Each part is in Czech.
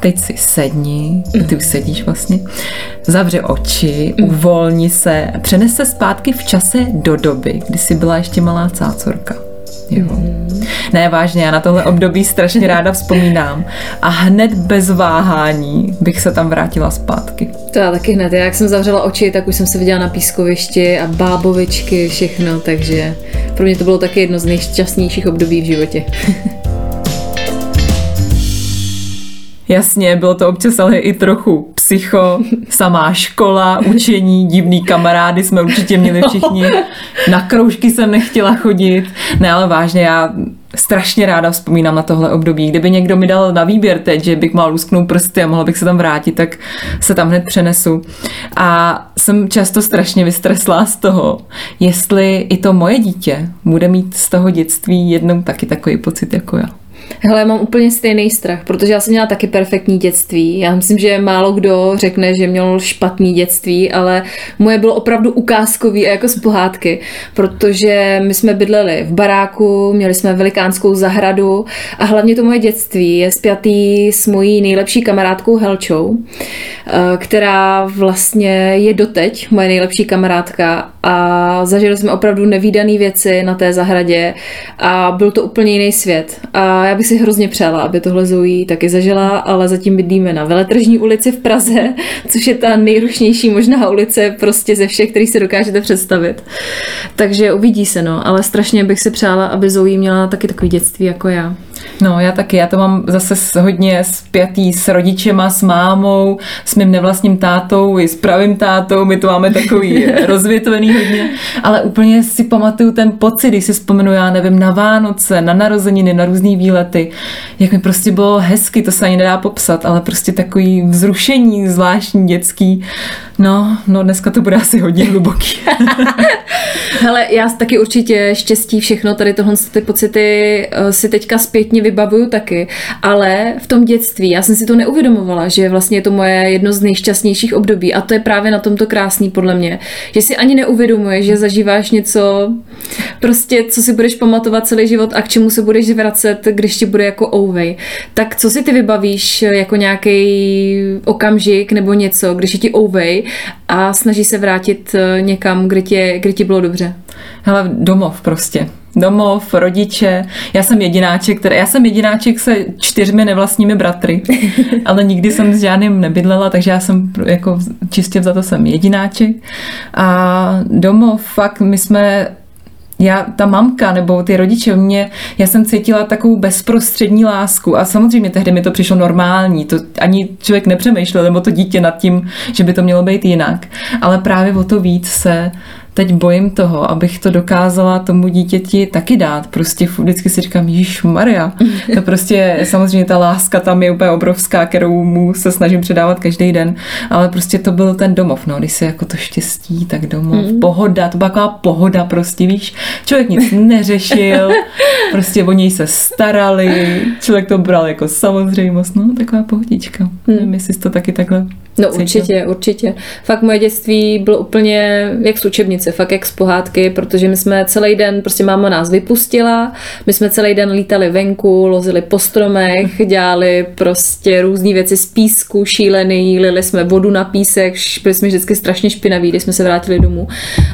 teď si sedni, ty už sedíš vlastně, zavři oči, uvolni se, přenes se zpátky v čase do doby, kdy jsi byla ještě malá cácorka. Jo. Ne, vážně, já na tohle období strašně ráda vzpomínám a hned bez váhání bych se tam vrátila zpátky. To já taky hned. Já jak jsem zavřela oči, tak už jsem se viděla na pískovišti a bábovičky, všechno, takže pro mě to bylo taky jedno z nejšťastnějších období v životě. Jasně, bylo to občas ale i trochu psycho, samá škola, učení, divný kamarády jsme určitě měli všichni. Na kroužky jsem nechtěla chodit. Ne, ale vážně, já strašně ráda vzpomínám na tohle období. Kdyby někdo mi dal na výběr teď, že bych mal lusknout prsty a mohla bych se tam vrátit, tak se tam hned přenesu. A jsem často strašně vystreslá z toho, jestli i to moje dítě bude mít z toho dětství jednou taky takový pocit jako já. Hele, mám úplně stejný strach, protože já jsem měla taky perfektní dětství. Já myslím, že málo kdo řekne, že měl špatný dětství, ale moje bylo opravdu ukázkový a jako z pohádky, protože my jsme bydleli v baráku, měli jsme velikánskou zahradu a hlavně to moje dětství je spjatý s mojí nejlepší kamarádkou Helčou, eh, která vlastně je doteď moje nejlepší kamarádka a zažili jsme opravdu nevýdané věci na té zahradě a byl to úplně jiný svět. A já bych si hrozně přála, aby tohle Zoe taky zažila, ale zatím bydlíme na Veletržní ulici v Praze, což je ta nejrušnější možná ulice prostě ze všech, který si dokážete představit. Takže uvidí se, no, ale strašně bych si přála, aby Zoe měla taky takový dětství jako já. No, já taky. Já to mám zase hodně spjatý s rodičema, s mámou, s mým nevlastním tátou i s pravým tátou. My to máme takový rozvětvený hodně. Ale úplně si pamatuju ten pocit, když si vzpomenu, já nevím, na Vánoce, na narozeniny, na různé výlety. Jak mi prostě bylo hezky, to se ani nedá popsat, ale prostě takový vzrušení zvláštní dětský. No, no dneska to bude asi hodně hluboký. Hele, já taky určitě štěstí všechno, tady tohle ty pocity eh, si teďka zpětně vybavuju taky, ale v tom dětství já jsem si to neuvědomovala, že vlastně je to moje jedno z nejšťastnějších období a to je právě na tomto krásný podle mě, že si ani neuvědomuješ, že zažíváš něco prostě, co si budeš pamatovat celý život a k čemu se budeš vracet, když ti bude jako ouvej. Tak co si ty vybavíš jako nějaký okamžik nebo něco, když je ti ouvej a snaží se vrátit eh, někam, kde ti, kde ti bylo dobře? Hele, domov prostě domov, rodiče. Já jsem jedináček, který, já jsem jedináček se čtyřmi nevlastními bratry, ale nikdy jsem s žádným nebydlela, takže já jsem jako čistě za to jsem jedináček. A domov, fakt my jsme já, ta mamka nebo ty rodiče mě, já jsem cítila takovou bezprostřední lásku a samozřejmě tehdy mi to přišlo normální, to ani člověk nepřemýšlel, nebo to dítě nad tím, že by to mělo být jinak, ale právě o to víc se teď bojím toho, abych to dokázala tomu dítěti taky dát. Prostě vždycky si říkám, Ježíš Maria. To prostě samozřejmě ta láska tam je úplně obrovská, kterou mu se snažím předávat každý den, ale prostě to byl ten domov, no, když se jako to štěstí, tak domov, mm. pohoda, to byla taková pohoda prostě, víš, člověk nic neřešil, prostě o něj se starali, člověk to bral jako samozřejmost, no, taková pohodička. Mm. Nevím, jestli to taky takhle No cítil. určitě, určitě. Fakt moje dětství bylo úplně jak z učebnice, fakt jak z pohádky, protože my jsme celý den, prostě máma nás vypustila, my jsme celý den lítali venku, lozili po stromech, dělali prostě různé věci z písku, šílený, lili jsme vodu na písek, byli jsme vždycky strašně špinaví, když jsme se vrátili domů.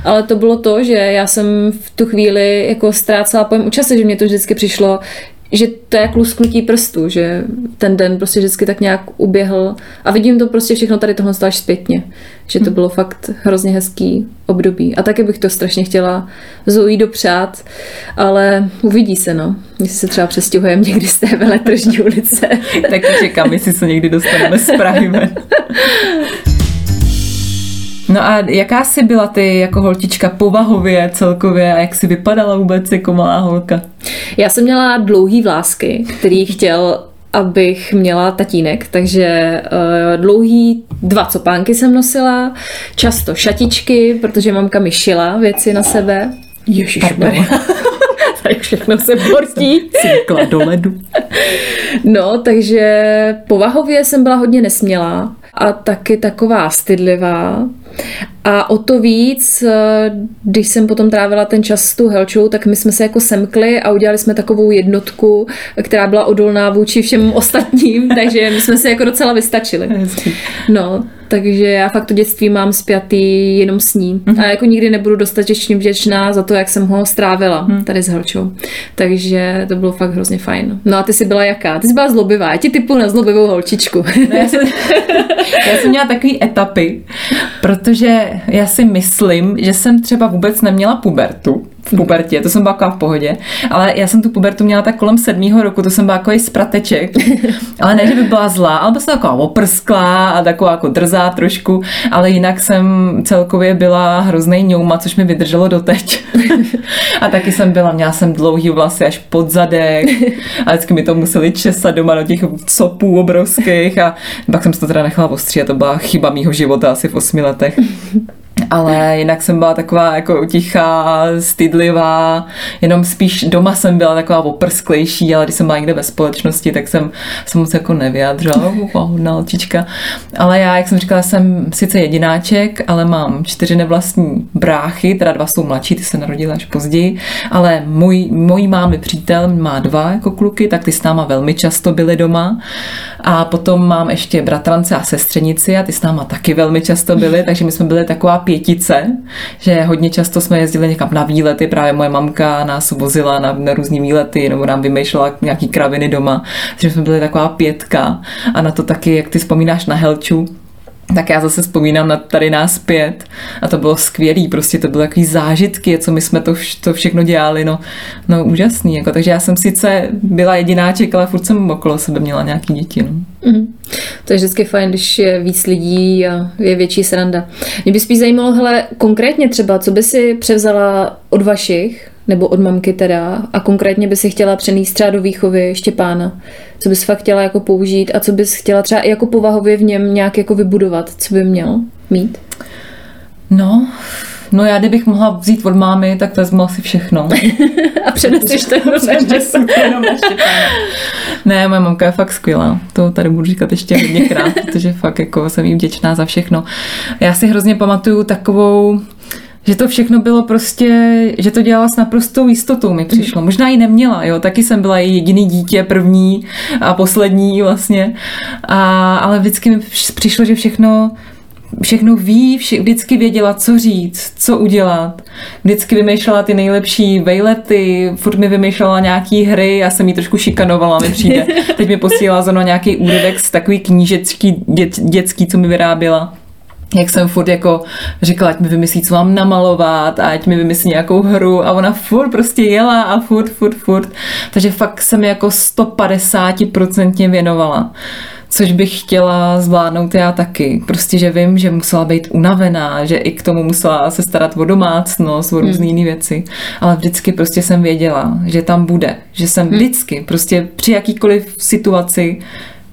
Ale to bylo to, že já jsem v tu chvíli jako ztrácela pojem u čase, že mě to vždycky přišlo, že to je jak lusknutí prstu, že ten den prostě vždycky tak nějak uběhl a vidím to prostě všechno tady tohle až zpětně, že to hm. bylo fakt hrozně hezký období a taky bych to strašně chtěla Zoe dopřát, ale uvidí se no, jestli se třeba přestěhujeme někdy z té veletržní ulice. tak čekám, jestli se někdy dostaneme z Prahy No a jaká jsi byla ty jako holčička povahově celkově a jak jsi vypadala vůbec jako malá holka? Já jsem měla dlouhý vlásky, který chtěl abych měla tatínek, takže uh, dlouhý dva copánky jsem nosila, často šatičky, protože mamka mi šila věci na sebe. Ježišmarja. Tady všechno se portí. Cykla do ledu. No, takže povahově jsem byla hodně nesmělá a taky taková stydlivá. A o to víc, eh, když jsem potom trávila ten čas s tou Helčou, tak my jsme se jako semkli a udělali jsme takovou jednotku, která byla odolná vůči všem ostatním, takže my jsme se jako docela vystačili. No, takže já fakt to dětství mám spjatý jenom s ní. Mm-hmm. A jako nikdy nebudu dostatečně vděčná za to, jak jsem ho strávila mm. tady s Helčou. Takže to bylo fakt hrozně fajn. No a ty jsi byla jaká? Ty jsi byla zlobivá. Já ti typu na zlobivou holčičku. já, jsem, měla takové etapy, protože já si myslím, že jsem třeba vůbec neměla pubertu v pubertě, to jsem byla v pohodě, ale já jsem tu pubertu měla tak kolem sedmého roku, to jsem byla jako sprateček, ale ne, že by byla zlá, ale byla jsem taková oprsklá a taková jako drzá trošku, ale jinak jsem celkově byla hrozný ňouma, což mi vydrželo doteď. a taky jsem byla, měla jsem dlouhý vlasy až pod zadek. A vždycky mi to museli česat doma do těch copů obrovských. A pak jsem si to teda nechala ostříhat, to byla chyba mýho života asi v osmi letech ale jinak jsem byla taková jako tichá, stydlivá, jenom spíš doma jsem byla taková oprsklejší, ale když jsem byla někde ve společnosti, tak jsem se moc jako nevyjádřila, hodná holčička. Ale já, jak jsem říkala, jsem sice jedináček, ale mám čtyři nevlastní bráchy, teda dva jsou mladší, ty se narodily až později, ale můj, můj mámy přítel má dva jako kluky, tak ty s náma velmi často byly doma. A potom mám ještě bratrance a sestřenici a ty s náma taky velmi často byly, takže my jsme byli taková pětice, že hodně často jsme jezdili někam na výlety, právě moje mamka nás vozila na, na různé výlety, nebo nám vymýšlela nějaký kraviny doma, takže jsme byli taková pětka. A na to taky, jak ty vzpomínáš na Helču, tak já zase vzpomínám na tady nás pět a to bylo skvělý, prostě to byly takový zážitky, co my jsme to, to všechno dělali, no, no úžasný, jako, takže já jsem sice byla jedináček, ale furt jsem okolo sebe měla nějaký děti, no. Mm-hmm. To je vždycky fajn, když je víc lidí a je větší sranda. Mě by spíš zajímalo, hele, konkrétně třeba, co by si převzala od vašich, nebo od mamky teda, a konkrétně by si chtěla přenést třeba do výchovy Štěpána. Co bys fakt chtěla jako použít a co bys chtěla třeba i jako povahově v něm nějak jako vybudovat, co by měl mít? No, No já kdybych mohla vzít od mámy, tak vezmu asi všechno. a přeneseš to jenom na Ne, moje mamka je fakt skvělá. To tady budu říkat ještě hodněkrát, protože fakt jako jsem jí vděčná za všechno. Já si hrozně pamatuju takovou že to všechno bylo prostě, že to dělala s naprostou jistotou mi přišlo. Mhm. Možná ji neměla, jo, taky jsem byla jediný dítě, první a poslední vlastně, a, ale vždycky mi přišlo, že všechno všechno ví, vše, vždycky věděla, co říct, co udělat. Vždycky vymýšlela ty nejlepší vejlety, furt mi vymýšlela nějaký hry, já jsem jí trošku šikanovala, mi přijde. Teď mi posílala zrovna nějaký úryvek z takový knížecký, dět, dětský, co mi vyráběla jak jsem furt jako říkala, ať mi vymyslí, co mám namalovat, a ať mi vymyslí nějakou hru a ona furt prostě jela a furt, furt, furt. Takže fakt jsem jako 150% věnovala což bych chtěla zvládnout já taky. Prostě, že vím, že musela být unavená, že i k tomu musela se starat o domácnost, o různé hmm. jiné věci. Ale vždycky prostě jsem věděla, že tam bude. Že jsem hmm. vždycky, prostě při jakýkoliv situaci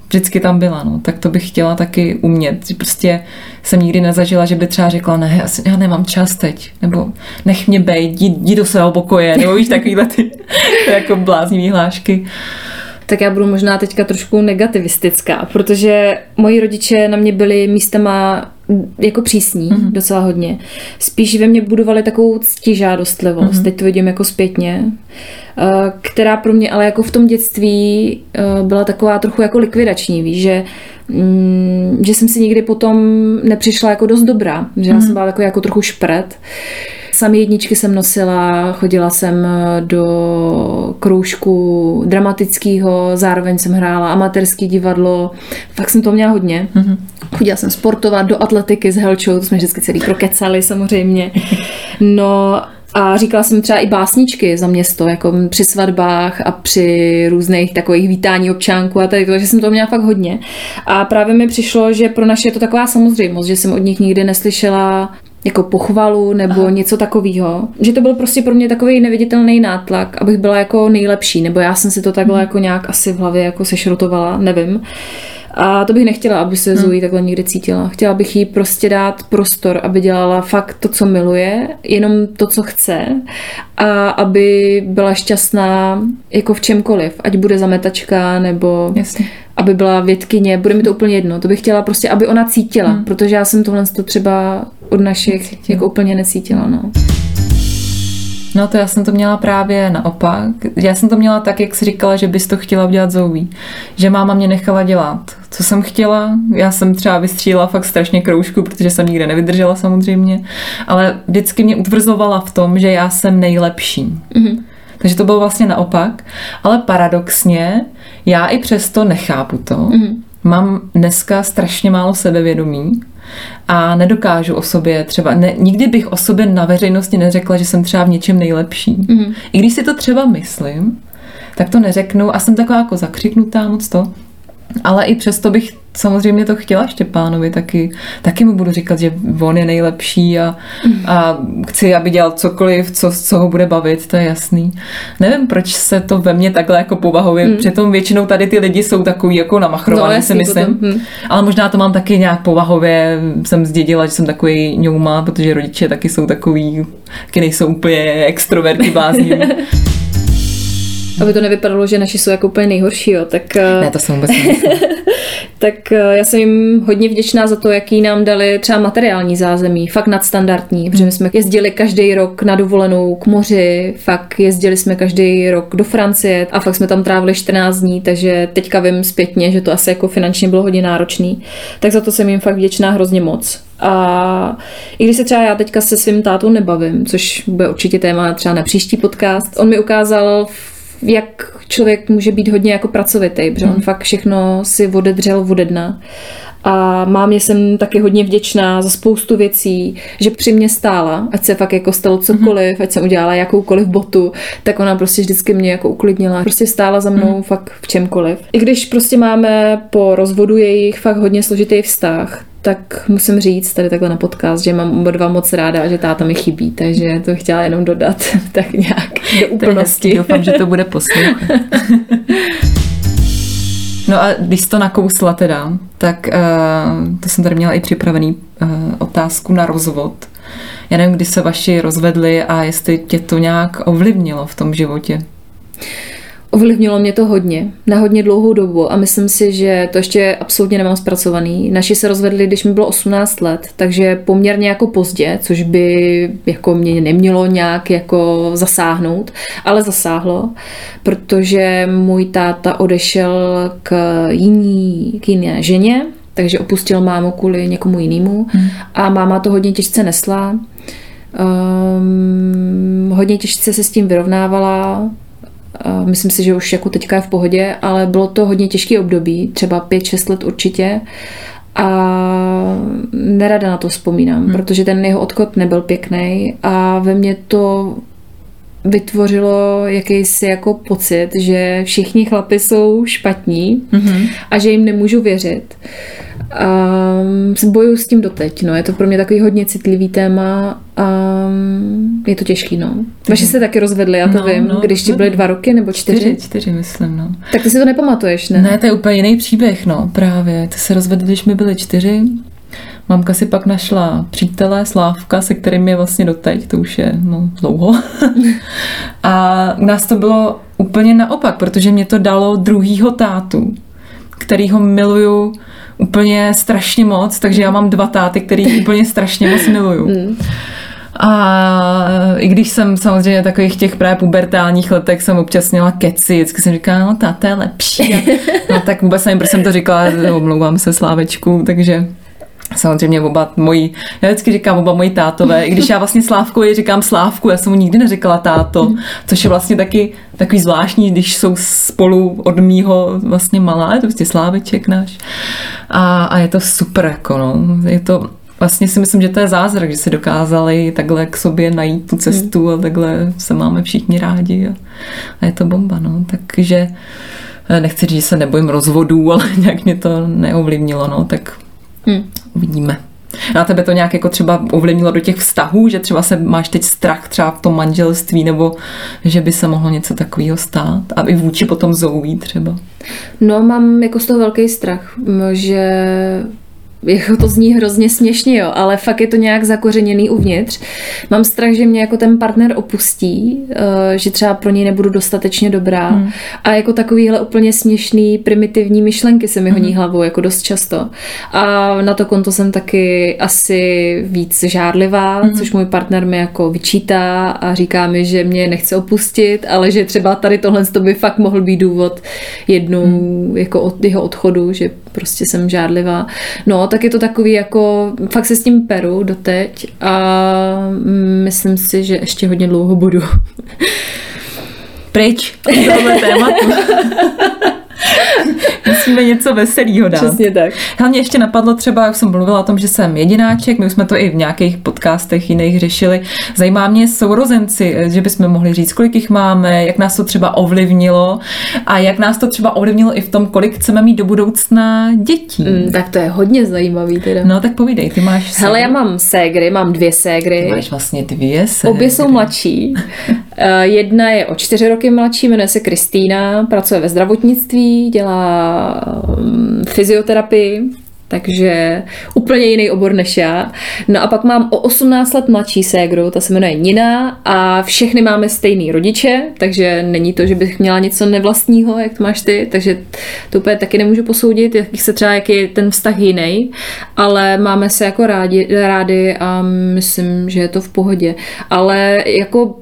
vždycky tam byla, no. tak to bych chtěla taky umět. Prostě jsem nikdy nezažila, že by třeba řekla, ne, já nemám čas teď, nebo nech mě bejt, jdi, jdi do svého pokoje, nebo víš, takovýhle ty jako bláznivý hlášky tak já budu možná teďka trošku negativistická, protože moji rodiče na mě byli místama jako přísní, mm-hmm. docela hodně. Spíš ve mně budovali takovou ctižádostlivost, mm-hmm. teď to vidím jako zpětně, eh, která pro mě ale jako v tom dětství eh, byla taková trochu jako likvidační, víš, že mm, že jsem si nikdy potom nepřišla jako dost dobrá, že mm-hmm. já mhm. jsem byla jako, jako trochu špret. Sami jedničky jsem nosila, chodila jsem eh, do kroužku dramatického, zároveň jsem hrála amatérský divadlo, fakt jsem to měla hodně. Mm-hmm. Chodila jsem sportovat do atletiky s Helčou, to jsme vždycky celý prokecali samozřejmě. No a říkala jsem třeba i básničky za město, jako při svatbách a při různých takových vítání občánku a tak, takže jsem to měla fakt hodně. A právě mi přišlo, že pro naše je to taková samozřejmost, že jsem od nich nikdy neslyšela jako pochvalu nebo Aha. něco takového. Že to byl prostě pro mě takový neviditelný nátlak, abych byla jako nejlepší, nebo já jsem si to takhle hmm. jako nějak asi v hlavě jako sešrotovala, nevím. A to bych nechtěla, aby se Zoe hmm. takhle někdy cítila. Chtěla bych jí prostě dát prostor, aby dělala fakt to, co miluje, jenom to, co chce a aby byla šťastná jako v čemkoliv, ať bude zametačka nebo Jasně. aby byla vědkyně, bude mi to úplně jedno. To bych chtěla prostě, aby ona cítila, hmm. protože já jsem tohle to třeba od našich Necítila. jako úplně necítila. No. No to já jsem to měla právě naopak. Já jsem to měla tak, jak jsi říkala, že bys to chtěla udělat zouví. Že máma mě nechala dělat, co jsem chtěla. Já jsem třeba vystřílela fakt strašně kroužku, protože jsem nikde nevydržela samozřejmě. Ale vždycky mě utvrzovala v tom, že já jsem nejlepší. Mm-hmm. Takže to bylo vlastně naopak. Ale paradoxně, já i přesto nechápu to. Mm-hmm. Mám dneska strašně málo sebevědomí a nedokážu o sobě třeba, ne, nikdy bych o sobě na veřejnosti neřekla, že jsem třeba v něčem nejlepší. Mm-hmm. I když si to třeba myslím, tak to neřeknu a jsem taková jako zakřiknutá moc to. Ale i přesto bych samozřejmě to chtěla Štěpánovi taky. Taky mu budu říkat, že on je nejlepší a, a chci, aby dělal cokoliv, co, co ho bude bavit, to je jasný. Nevím, proč se to ve mně takhle jako povahově, hmm. přitom většinou tady ty lidi jsou takový jako namachrovaný, no, si myslím. Potom, hmm. Ale možná to mám taky nějak povahově, jsem zdědila, že jsem takový ňouma, protože rodiče taky jsou takový, taky nejsou úplně extroverti blázni. aby to nevypadalo, že naši jsou jako úplně nejhorší, jo, tak... Eh, ne, to jsem vůbec Tak eh, já jsem jim hodně vděčná za to, jaký nám dali třeba materiální zázemí, fakt nadstandardní, protože my jsme jezdili každý rok na dovolenou k moři, fakt jezdili jsme každý rok do Francie a fakt jsme tam trávili 14 dní, takže teďka vím zpětně, že to asi jako finančně bylo hodně náročný. Tak za to jsem jim fakt vděčná hrozně moc. A i když se třeba já teďka se svým tátou nebavím, což bude určitě téma třeba na příští podcast, on mi ukázal jak člověk může být hodně jako pracovitý, protože on hmm. fakt všechno si odedřel ode dna. A mámě jsem taky hodně vděčná za spoustu věcí, že při mě stála, ať se fakt jako stalo cokoliv, mm. ať jsem udělala jakoukoliv botu, tak ona prostě vždycky mě jako uklidnila. Prostě stála za mnou mm. fakt v čemkoliv. I když prostě máme po rozvodu jejich fakt hodně složitý vztah, tak musím říct tady takhle na podcast, že mám oba dva moc ráda a že táta mi chybí, takže to chtěla jenom dodat tak nějak do úplnosti. Doufám, že to bude poslouchat. No a když to nakousla teda, tak uh, to jsem tady měla i připravený uh, otázku na rozvod. Já nevím, kdy se vaši rozvedli a jestli tě to nějak ovlivnilo v tom životě. Ovlivnilo mě to hodně, na hodně dlouhou dobu a myslím si, že to ještě absolutně nemám zpracovaný. Naši se rozvedli, když mi bylo 18 let, takže poměrně jako pozdě, což by jako mě nemělo nějak jako zasáhnout, ale zasáhlo, protože můj táta odešel k jiný, k jiné ženě, takže opustil mámu kvůli někomu jinému hmm. a máma to hodně těžce nesla. Um, hodně těžce se s tím vyrovnávala, Myslím si, že už jako teďka je v pohodě, ale bylo to hodně těžký období, třeba 5-6 let určitě. A nerada na to vzpomínám, hmm. protože ten jeho odchod nebyl pěkný a ve mně to vytvořilo jakýsi jako pocit, že všichni chlapi jsou špatní mm-hmm. a že jim nemůžu věřit. Um, bojuju s tím doteď, no. Je to pro mě takový hodně citlivý téma a um, je to těžký, no. Vaši se taky rozvedli, já to no, vím, no, když ti byly dva roky nebo čtyři? Čtyři, čtyři myslím, no. Tak ty si to nepamatuješ, ne? Ne, to je úplně jiný příběh, no, právě. Ty se rozvedli, když mi byly čtyři. Mamka si pak našla přítele, Slávka, se kterým je vlastně doteď, to už je no, dlouho. a u nás to bylo úplně naopak, protože mě to dalo druhýho tátu, kterýho miluju úplně strašně moc, takže já mám dva táty, který úplně strašně moc miluju. Mm. A i když jsem samozřejmě takových těch právě pubertálních letech jsem občas měla keci, vždycky jsem říkala, no táta je lepší. No tak vůbec nevím, proč jsem to říkala, omlouvám se Slávečku, takže Samozřejmě oba moji, já vždycky říkám oba moji tátové, i když já vlastně Slávkovi říkám Slávku, já jsem mu nikdy neřekla táto, což je vlastně taky takový zvláštní, když jsou spolu od mýho vlastně malá, je to vlastně Sláveček náš. A, a je to super, jako no. Je to, vlastně si myslím, že to je zázrak, že si dokázali takhle k sobě najít tu cestu a takhle se máme všichni rádi a, a je to bomba, no. Takže eh, nechci říct, že se nebojím rozvodů, ale nějak mě to neovlivnilo, no, tak Hmm. Uvidíme. Na tebe to nějak jako třeba ovlivnilo do těch vztahů, že třeba se máš teď strach třeba v tom manželství, nebo že by se mohlo něco takového stát? A i vůči potom Zoe třeba. No, mám jako z toho velký strach, že jako to zní hrozně směšně, jo, ale fakt je to nějak zakořeněný uvnitř. Mám strach, že mě jako ten partner opustí, eh, že třeba pro něj nebudu dostatečně dobrá hmm. a jako takovýhle úplně směšný primitivní myšlenky se mi honí hmm. hlavou jako dost často. A na to konto jsem taky asi víc žádlivá, hmm. což můj partner mi jako vyčítá a říká mi, že mě nechce opustit, ale že třeba tady tohle by fakt mohl být důvod jednou hmm. jako od jeho odchodu, že prostě jsem žádlivá. No, tak je to takový jako, fakt se s tím peru doteď a myslím si, že ještě hodně dlouho budu. Pryč tohle tématu. Musíme něco veselého dát. Přesně tak. Hlavně ještě napadlo třeba, jak jsem mluvila o tom, že jsem jedináček, my už jsme to i v nějakých podcastech jiných řešili. Zajímá mě sourozenci, že bychom mohli říct, kolik jich máme, jak nás to třeba ovlivnilo a jak nás to třeba ovlivnilo i v tom, kolik chceme mít do budoucna dětí. Mm, tak to je hodně zajímavý teda. No tak povídej, ty máš ségry. Hele, já mám ségry, mám dvě ségry. Ty máš vlastně dvě ségry. Obě jsou mladší. Eh, jedna je o čtyři roky mladší, jmenuje se Kristýna, pracuje ve zdravotnictví, dělá fyzioterapii, takže úplně jiný obor než já. No a pak mám o 18 let mladší ségru, ta se jmenuje Nina a všechny máme stejný rodiče, takže není to, že bych měla něco nevlastního, jak to máš ty, takže to úplně taky nemůžu posoudit, jak se třeba, jak je ten vztah jiný, ale máme se jako rádi, rádi a myslím, že je to v pohodě. Ale jako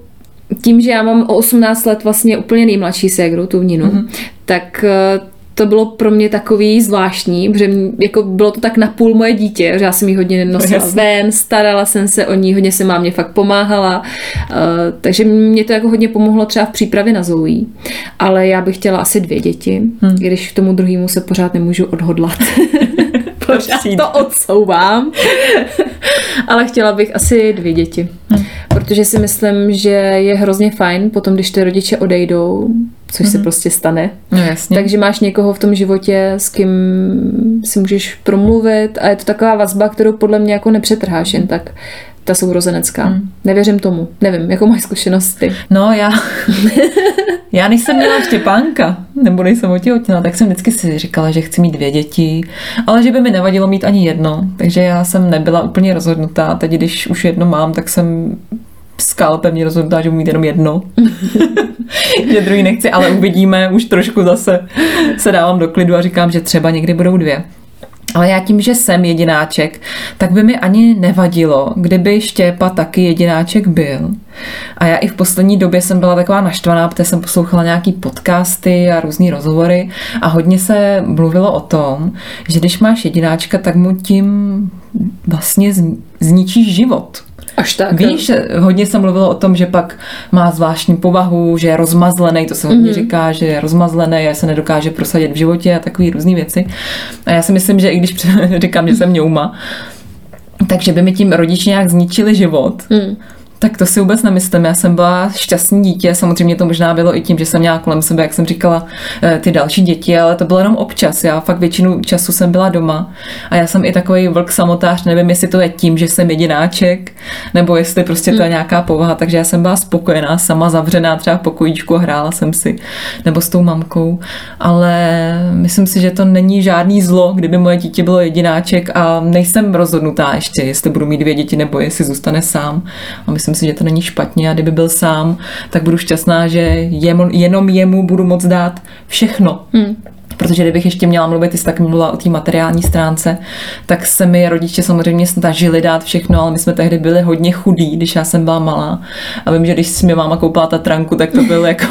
tím, že já mám o 18 let vlastně úplně nejmladší ségru, tu Ninu, mm-hmm. tak eh, to bylo pro mě takový zvláštní, protože mě, jako bylo to tak napůl moje dítě, že já jsem jí hodně nosila no, ven, starala jsem se o ní, hodně se mámě fakt pomáhala, uh, takže mě to jako hodně pomohlo třeba v přípravě na Zoe, ale já bych chtěla asi dvě děti, hmm. když k tomu druhému se pořád nemůžu odhodlat. pořád to odsouvám. ale chtěla bych asi dvě děti. Hmm. Protože si myslím, že je hrozně fajn potom, když ty rodiče odejdou, což mm-hmm. se mhm. prostě stane. No jasně. Takže máš někoho v tom životě, s kým si můžeš promluvit a je to taková vazba, kterou podle mě jako nepřetrháš jen tak ta sourozenecká. Mm. Nevěřím tomu. Nevím, jako moje zkušenosti. No já, já než jsem měla Štěpánka, nebo než jsem otěhotněla, tak jsem vždycky si říkala, že chci mít dvě děti, ale že by mi nevadilo mít ani jedno. Takže já jsem nebyla úplně rozhodnutá. Teď, když už jedno mám, tak jsem skal pevně rozhodnutá, že budu mít jenom jedno. že druhý nechci, ale uvidíme, už trošku zase se dávám do klidu a říkám, že třeba někdy budou dvě. Ale já tím, že jsem jedináček, tak by mi ani nevadilo, kdyby Štěpa taky jedináček byl. A já i v poslední době jsem byla taková naštvaná, protože jsem poslouchala nějaký podcasty a různé rozhovory a hodně se mluvilo o tom, že když máš jedináčka, tak mu tím vlastně zničíš život. Až tak. Víš, hodně se mluvilo o tom, že pak má zvláštní povahu, že je rozmazlený, to se hodně mm-hmm. říká, že je rozmazlený a se nedokáže prosadit v životě a takové různé věci. A já si myslím, že i když říkám, že jsem ňouma, takže by mi tím rodiče nějak zničili život, mm tak to si vůbec nemyslím. Já jsem byla šťastný dítě, samozřejmě to možná bylo i tím, že jsem měla kolem sebe, jak jsem říkala, eh, ty další děti, ale to bylo jenom občas. Já fakt většinu času jsem byla doma a já jsem i takový vlk samotář, nevím, jestli to je tím, že jsem jedináček, nebo jestli prostě to je hmm. nějaká povaha, takže já jsem byla spokojená, sama zavřená třeba v pokojíčku a hrála jsem si, nebo s tou mamkou, ale myslím si, že to není žádný zlo, kdyby moje dítě bylo jedináček a nejsem rozhodnutá ještě, jestli budu mít dvě děti nebo jestli zůstane sám. A myslím si, že to není špatně a kdyby byl sám, tak budu šťastná, že jenom jemu budu moc dát všechno. Hmm. Protože kdybych ještě měla mluvit, jsi tak mluvila o té materiální stránce, tak se mi rodiče samozřejmě snažili dát všechno, ale my jsme tehdy byli hodně chudí, když já jsem byla malá. A vím, že když si mi máma koupila tranku, tak to byl jako,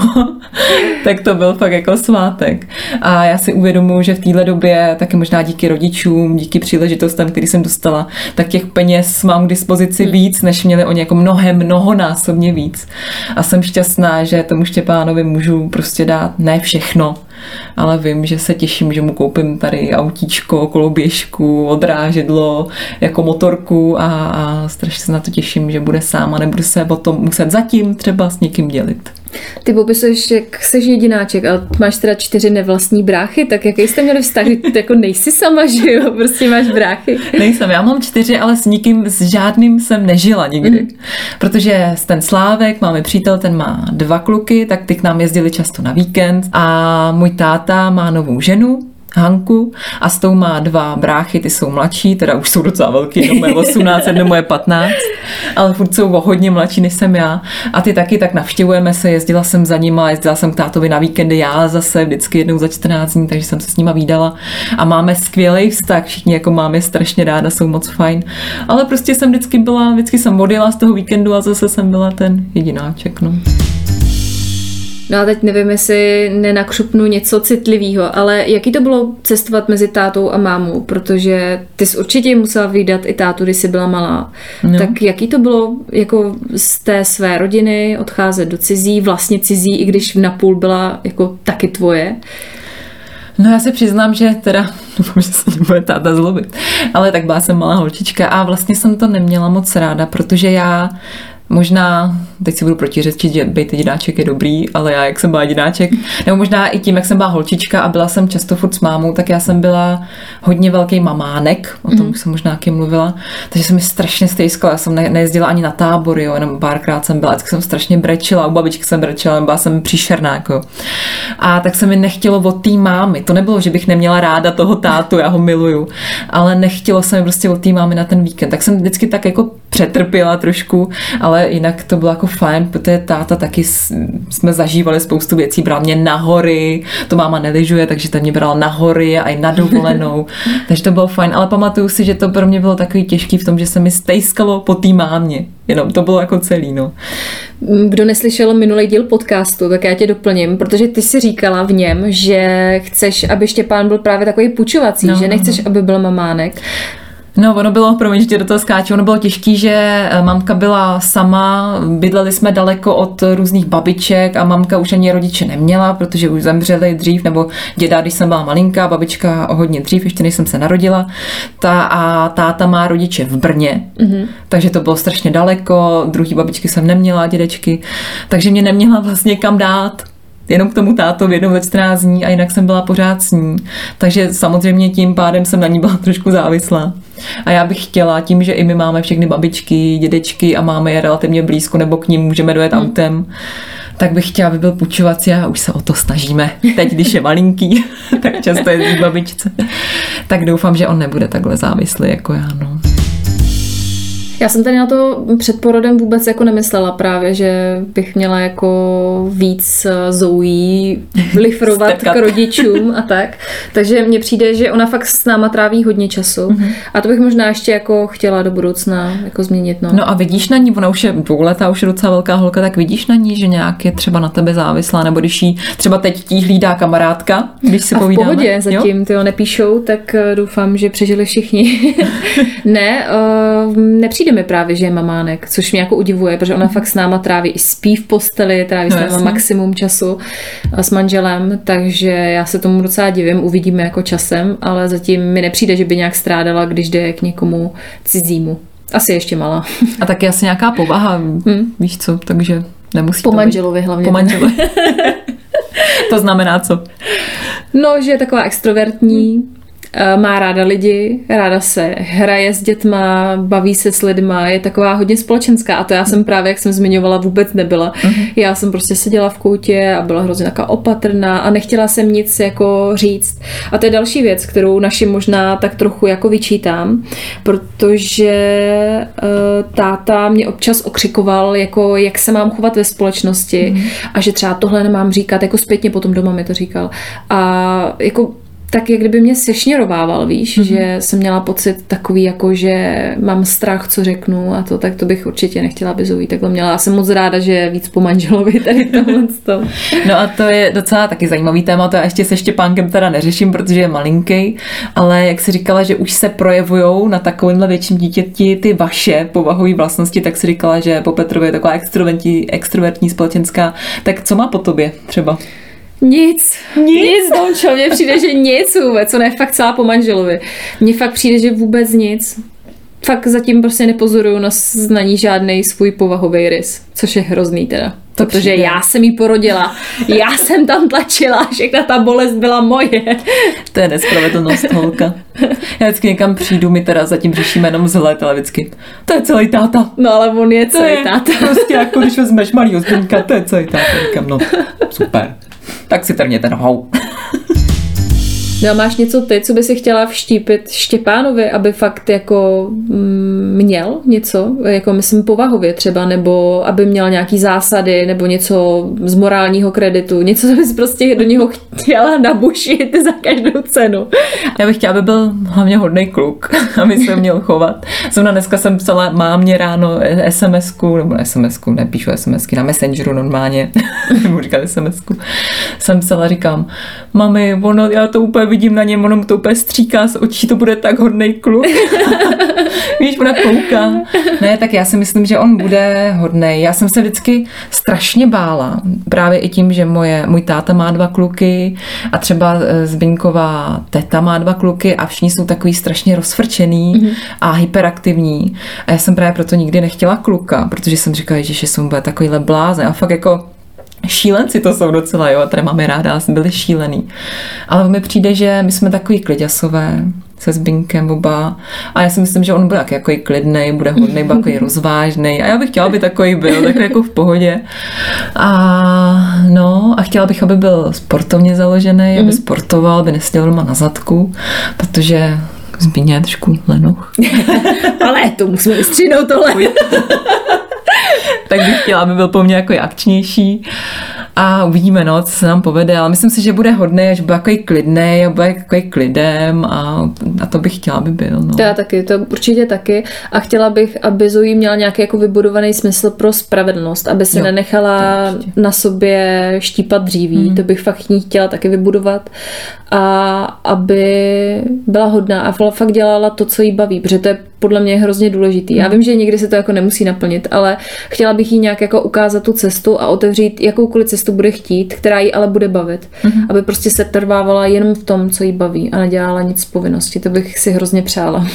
tak to byl fakt jako svátek. A já si uvědomuji, že v téhle době, taky možná díky rodičům, díky příležitostem, který jsem dostala, tak těch peněz mám k dispozici hmm. víc, než měli oni jako mnohem, mnohonásobně víc. A jsem šťastná, že tomu Štěpánovi můžu prostě dát ne všechno, ale vím, že se těším, že mu koupím tady autíčko, koloběžku, odrážedlo, jako motorku a, a strašně se na to těším, že bude sám a nebudu se potom muset zatím třeba s někým dělit. Ty popisuješ, jak jsi jedináček, ale máš teda čtyři nevlastní bráchy, tak jaký jste měli vztah, ty jako nejsi sama, že jo, prostě máš bráchy. Nejsem, já mám čtyři, ale s nikým, s žádným jsem nežila nikdy. Mm. Protože ten Slávek, máme přítel, ten má dva kluky, tak ty k nám jezdili často na víkend a můj táta má novou ženu, Hanku a s tou má dva bráchy, ty jsou mladší, teda už jsou docela velký, jedno je 18, jedno je 15, ale furt jsou o hodně mladší, než jsem já. A ty taky tak navštěvujeme se, jezdila jsem za nima, jezdila jsem k tátovi na víkendy, já zase vždycky jednou za 14 dní, takže jsem se s nima výdala a máme skvělý vztah, všichni jako máme strašně ráda, jsou moc fajn. Ale prostě jsem vždycky byla, vždycky jsem odjela z toho víkendu a zase jsem byla ten jedináček. No. No a teď nevím, jestli nenakřupnu něco citlivého, ale jaký to bylo cestovat mezi tátou a mámou, protože ty jsi určitě musela vydat i tátu, když jsi byla malá. No. Tak jaký to bylo jako z té své rodiny odcházet do cizí, vlastně cizí, i když napůl byla jako taky tvoje? No já se přiznám, že teda, doufám, že se nebude táta zlobit, ale tak byla jsem malá holčička a vlastně jsem to neměla moc ráda, protože já Možná, teď si budu protiřečit, že být jedináček je dobrý, ale já, jak jsem byla jedináček, nebo možná i tím, jak jsem byla holčička a byla jsem často furt s mámou, tak já jsem byla hodně velký mamánek, o tom mm. jsem možná taky mluvila, takže jsem mi strašně stejskala, já jsem ne, nejezdila ani na tábory, jo, jenom párkrát jsem byla, vždycky jsem strašně brečela, u babičky jsem brečela, byla jsem příšerná, jako. A tak se mi nechtělo od té mámy, to nebylo, že bych neměla ráda toho tátu, já ho miluju, ale nechtělo se mi prostě od té mámy na ten víkend, tak jsem vždycky tak jako přetrpěla trošku, ale jinak to bylo jako fajn, protože táta taky jsme zažívali spoustu věcí, bral mě na hory, to máma neližuje, takže ta mě bral na hory a i na dovolenou, takže to bylo fajn, ale pamatuju si, že to pro mě bylo takový těžký v tom, že se mi stejskalo po té mámě, jenom to bylo jako celý, no. Kdo neslyšel minulý díl podcastu, tak já tě doplním, protože ty si říkala v něm, že chceš, aby Štěpán byl právě takový pučovací, no, že nechceš, aby byl mamánek. No, ono bylo, promiň, že do toho skáču, ono bylo těžké, že eh, mamka byla sama, bydleli jsme daleko od různých babiček a mamka už ani rodiče neměla, protože už zemřeli dřív, nebo děda, když jsem byla malinká, babička o hodně dřív, ještě než jsem se narodila. Ta a táta má rodiče v Brně, mm-hmm. takže to bylo strašně daleko, druhý babičky jsem neměla, dědečky, takže mě neměla vlastně kam dát jenom k tomu tátovi jednou ve 14 dní a jinak jsem byla pořád s ní. Takže samozřejmě tím pádem jsem na ní byla trošku závislá. A já bych chtěla, tím, že i my máme všechny babičky, dědečky a máme je relativně blízko, nebo k ním můžeme dojet hmm. autem, tak bych chtěla, aby byl půjčovací a už se o to snažíme. Teď, když je malinký, tak často je babičce. Tak doufám, že on nebude takhle závislý jako já. No. Já jsem tady na to před porodem vůbec jako nemyslela právě, že bych měla jako víc eh, zoují lifrovat k rodičům a tak. Takže mně přijde, že ona fakt s náma tráví hodně času. Mm-hmm. A to bych možná ještě jako chtěla do budoucna jako změnit. No, no a vidíš na ní, ona už je dvouletá, už je docela velká holka, tak vidíš na ní, že nějak je třeba na tebe závislá, nebo když jí třeba teď tí hlídá kamarádka, když si a povídáme. v pohodě zatím, ty nepíšou, tak eh, doufám, že přežili všichni. ne, uh, nepřijde přijde mi právě, že je mamánek, což mě jako udivuje, protože ona mhm. fakt s náma tráví i spí v posteli, tráví no, s náma maximum času s manželem, takže já se tomu docela divím, uvidíme jako časem, ale zatím mi nepřijde, že by nějak strádala, když jde k někomu cizímu. Asi ještě malá. A taky asi nějaká povaha, hmm. víš co, takže nemusí Po manželovi hlavně. Po manželovi. to znamená co? No, že je taková extrovertní, Eh, má ráda lidi, ráda se hraje s dětma, baví se s lidma, je taková hodně společenská a to já jsem právě, jak jsem zmiňovala, vůbec nebyla. Uh-huh. Já jsem prostě seděla v koutě a byla hrozně taková opatrná a nechtěla jsem nic jako říct. A to je další věc, kterou našim možná tak trochu jako vyčítám, protože uh, táta mě občas okřikoval, jako jak se mám chovat ve společnosti uh-huh. a že třeba tohle nemám říkat, jako zpětně potom doma mi to říkal. A jako tak jak kdyby mě sešněrovával, víš, mm-hmm. že jsem měla pocit takový, jako že mám strach, co řeknu a to, tak to bych určitě nechtěla, aby Zoe takhle měla. Já jsem moc ráda, že je víc po manželovi tady tohle. no a to je docela taky zajímavý téma, to já ještě se Štěpánkem teda neřeším, protože je malinký, ale jak si říkala, že už se projevují na takovémhle větším dítěti ty vaše povahové vlastnosti, tak si říkala, že po Petrově je taková extrovertní, extrovertní společenská. Tak co má po tobě třeba? Nic. Nic? Nic, Domčo, mně přijde, že nic vůbec, co ne fakt celá po manželovi. Mně fakt přijde, že vůbec nic. Fakt zatím prostě nepozoruju na, na ní žádný svůj povahový rys, což je hrozný teda. To Protože přijde. já jsem jí porodila, já jsem tam tlačila, všechna ta bolest byla moje. To je nespravedlnost, holka. Já vždycky někam přijdu, my teda zatím řešíme jenom vzhled, ale vždycky, to je celý táta. No ale on je To celý je táta. prostě jako když vezmeš malýho zbyňka, to je celý táta. Říkám, no super. Tak si trněte nohou. No a máš něco ty, co by si chtěla vštípit Štěpánovi, aby fakt jako mm, měl něco, jako myslím povahově třeba, nebo aby měl nějaký zásady, nebo něco z morálního kreditu, něco, co bys prostě do něho chtěla nabušit za každou cenu. Já bych chtěla, aby byl hlavně hodný kluk, aby se měl chovat. Zrovna dneska jsem psala mámě ráno SMS-ku, nebo SMS-ku, nepíšu SMSky, na Messengeru normálně, nebo říkat SMS-ku. Jsem psala, říkám, mami, ono, já to úplně vidím na něm, ono mu to úplně stříká z očí, to bude tak hodný kluk. Víš, ona kouká. Ne, tak já si myslím, že on bude hodný. Já jsem se vždycky strašně bála, právě i tím, že moje, můj táta má dva kluky a třeba eh, Zbyňková teta má dva kluky a všichni jsou takový strašně rozfrčený mm-hmm. a hyperaktivní. A já jsem právě proto nikdy nechtěla kluka, protože jsem říkala, že jsem bude takovýhle blázen. A fakt jako Šílenci to jsou docela, jo, tady máme ráda, byli šílený. Ale mi přijde, že my jsme takový kliděsové, se Zbinkem oba. A já si myslím, že on bude taky jako klidný, bude hodný, bude takový rozvážný. A já bych chtěla, aby takový byl, takový jako v pohodě. A no, a chtěla bych, aby byl sportovně založený, aby sportoval, aby neseděl doma na zadku, protože Zbíně je trošku lenoch. Ale to musíme vystříhnout tohle. tak bych chtěla, aby byl po mně jako akčnější a uvidíme, no, co se nám povede, ale myslím si, že bude hodný, že bude jako klidný a bude jako klidem a, a to bych chtěla, aby byl. No. Já taky, to určitě taky. A chtěla bych, aby Zoe měla nějaký jako vybudovaný smysl pro spravedlnost, aby se Jo, nenechala na sobě štípat dříví. To bych fakt ní chtěla taky vybudovat. A aby byla hodná a fakt dělala to, co jí baví, protože to je podle mě hrozně důležitý. Já vím, že někdy se to jako nemusí naplnit, ale chtěla bych jí nějak jako ukázat tu cestu a otevřít jakoukoliv cestu bude chtít, která jí ale bude bavit. Aby prostě se trvávala jenom v tom, co jí baví a nedělala nic z povinnosti. To bych si hrozně přála.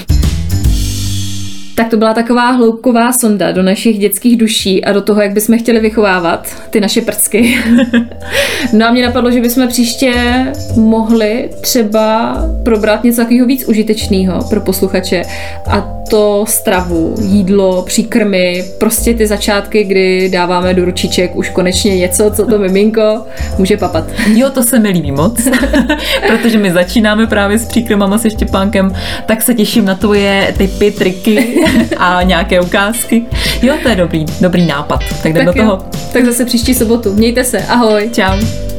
Tak to byla taková hloubková sonda do našich dětských duší a do toho, jak bychom chtěli vychovávat ty naše prcky. no a mě napadlo, že bychom příště mohli třeba probrat něco takového víc užitečného pro posluchače a to stravu, jídlo, příkrmy, prostě ty začátky, kdy dáváme do ručiček už konečně něco, co to miminko může papat. Jo, to se mi líbí moc, protože my začínáme právě s příkrmama se Štěpánkem, tak se těším na tvoje typy, triky a nějaké ukázky. Jo, to je dobrý, dobrý nápad. Tak jdem do jo. toho. Tak zase příští sobotu. Mějte se. Ahoj. Čau.